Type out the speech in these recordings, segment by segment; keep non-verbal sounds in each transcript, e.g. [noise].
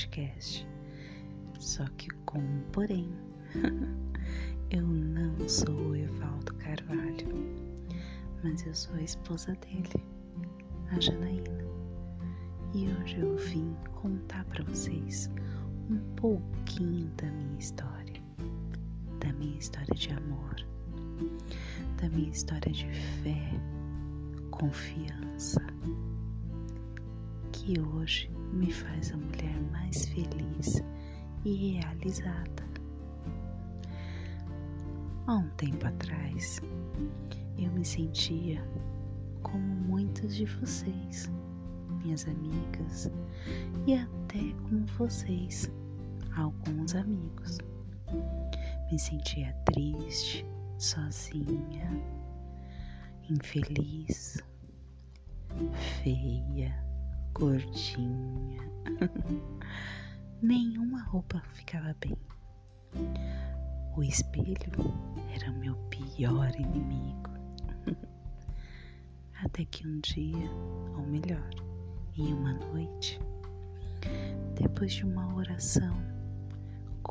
podcast. Só que com um porém. [laughs] eu não sou o Evaldo Carvalho, mas eu sou a esposa dele, a Janaína. E hoje eu vim contar para vocês um pouquinho da minha história, da minha história de amor, da minha história de fé, confiança, que hoje me faz a mulher mais feliz e realizada. Há um tempo atrás, eu me sentia como muitas de vocês, minhas amigas, e até como vocês, alguns amigos. Me sentia triste, sozinha, infeliz, feia, gordinha. [laughs] Nenhuma roupa ficava bem. O espelho era meu pior inimigo. [laughs] Até que um dia, ou melhor, em uma noite, depois de uma oração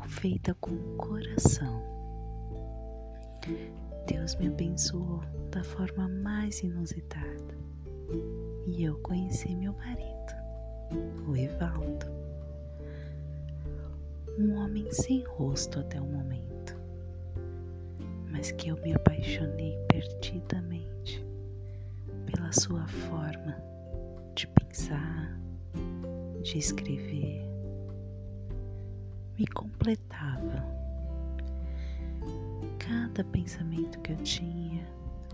feita com o coração, Deus me abençoou da forma mais inusitada e eu conheci meu marido, o Evaldo. Um homem sem rosto até o momento, mas que eu me apaixonei perdidamente pela sua forma de pensar, de escrever. Me completava cada pensamento que eu tinha,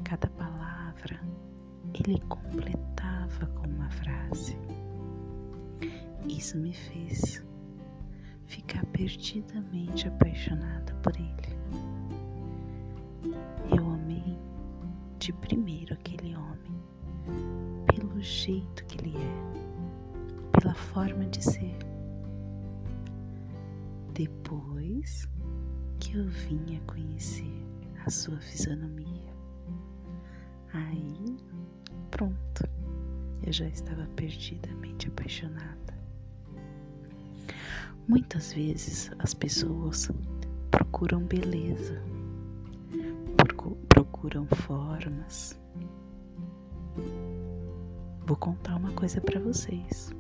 cada palavra, ele completava com uma frase. Isso me fez ficar perdidamente apaixonada por ele. Eu amei de primeiro aquele homem, pelo jeito que ele é, pela forma de ser. Depois que eu vinha conhecer a sua fisionomia. Aí, pronto, eu já estava perdidamente apaixonada. Muitas vezes as pessoas procuram beleza, procuram formas. Vou contar uma coisa para vocês.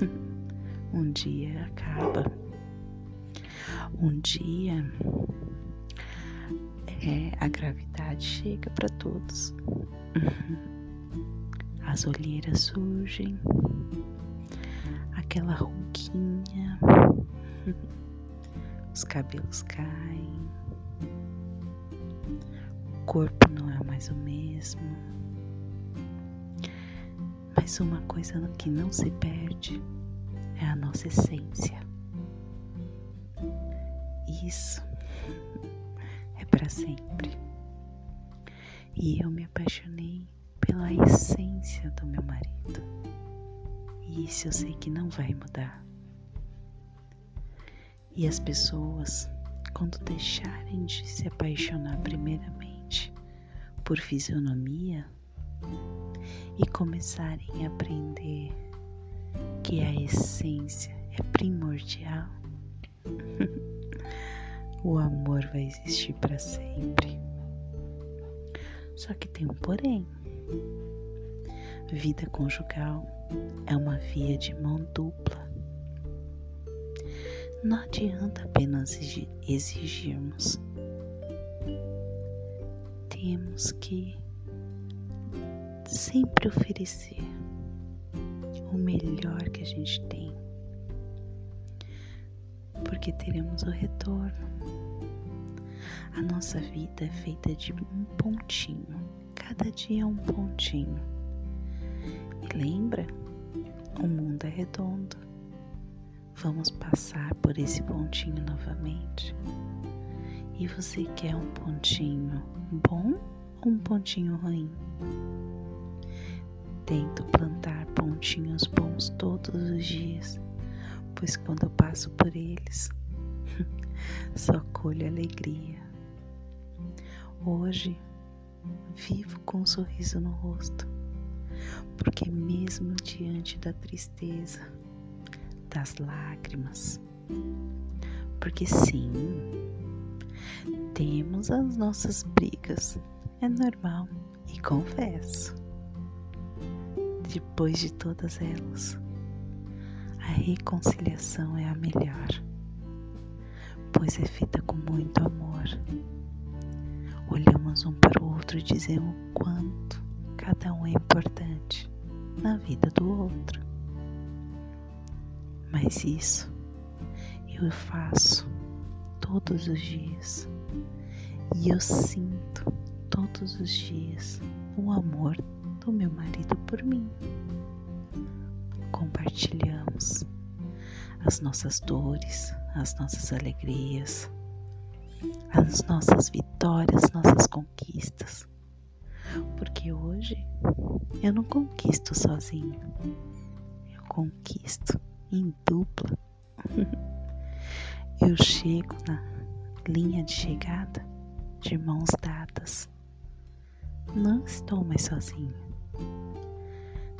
[laughs] um dia acaba um dia é, a gravidade chega para todos. [laughs] As olheiras surgem, aquela ruguinha, [laughs] os cabelos caem, o corpo não é mais o mesmo. Mas uma coisa que não se perde é a nossa essência isso é para sempre. E eu me apaixonei pela essência do meu marido. E isso eu sei que não vai mudar. E as pessoas, quando deixarem de se apaixonar primeiramente por fisionomia e começarem a aprender que a essência é primordial, [laughs] o amor vai existir para sempre. Só que tem um porém. Vida conjugal é uma via de mão dupla. Não adianta apenas exigirmos. Temos que sempre oferecer o melhor que a gente tem porque teremos o retorno. A nossa vida é feita de um pontinho, cada dia é um pontinho. E lembra? O mundo é redondo. Vamos passar por esse pontinho novamente. E você quer um pontinho bom ou um pontinho ruim? Tento plantar pontinhos bons todos os dias pois quando eu passo por eles, [laughs] só colho alegria. Hoje vivo com um sorriso no rosto, porque mesmo diante da tristeza, das lágrimas. Porque sim, temos as nossas brigas, é normal e confesso. Depois de todas elas, a reconciliação é a melhor, pois é feita com muito amor. Olhamos um para o outro e dizemos o quanto cada um é importante na vida do outro. Mas isso eu faço todos os dias e eu sinto todos os dias o amor do meu marido por mim. Compartilhamos as nossas dores, as nossas alegrias, as nossas vitórias, nossas conquistas. Porque hoje eu não conquisto sozinho, eu conquisto em dupla. [laughs] eu chego na linha de chegada de mãos dadas. Não estou mais sozinha.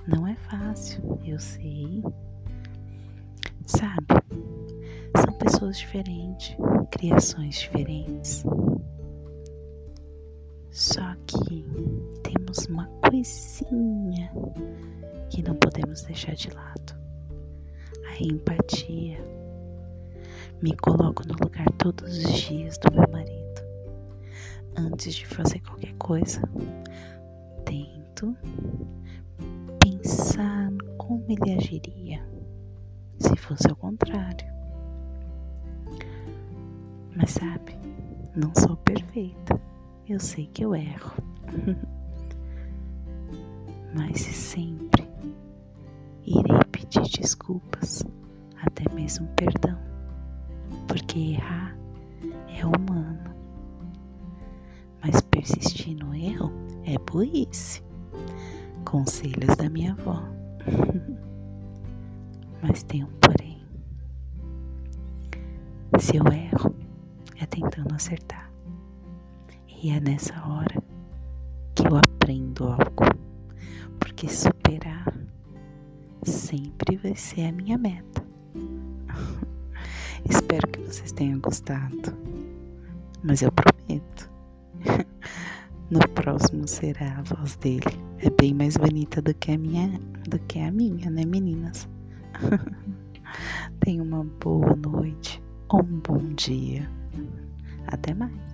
Não é fácil, eu sei. Sabe, pessoas diferentes, criações diferentes. Só que temos uma coisinha que não podemos deixar de lado: a empatia. Me coloco no lugar todos os dias do meu marido. Antes de fazer qualquer coisa, tento pensar como ele agiria se fosse ao contrário. Mas sabe, não sou perfeita. Eu sei que eu erro. [laughs] Mas sempre irei pedir desculpas, até mesmo perdão, porque errar é humano. Mas persistir no erro é burrice. Conselhos da minha avó. [laughs] Mas tem um porém. Se eu erro, tentando acertar. E é nessa hora que eu aprendo algo. Porque superar sempre vai ser a minha meta. [laughs] Espero que vocês tenham gostado. Mas eu prometo. [laughs] No próximo será a voz dele. É bem mais bonita do que a minha, do que a minha, né, meninas? [laughs] Tenha uma boa noite ou um bom dia. Até mais.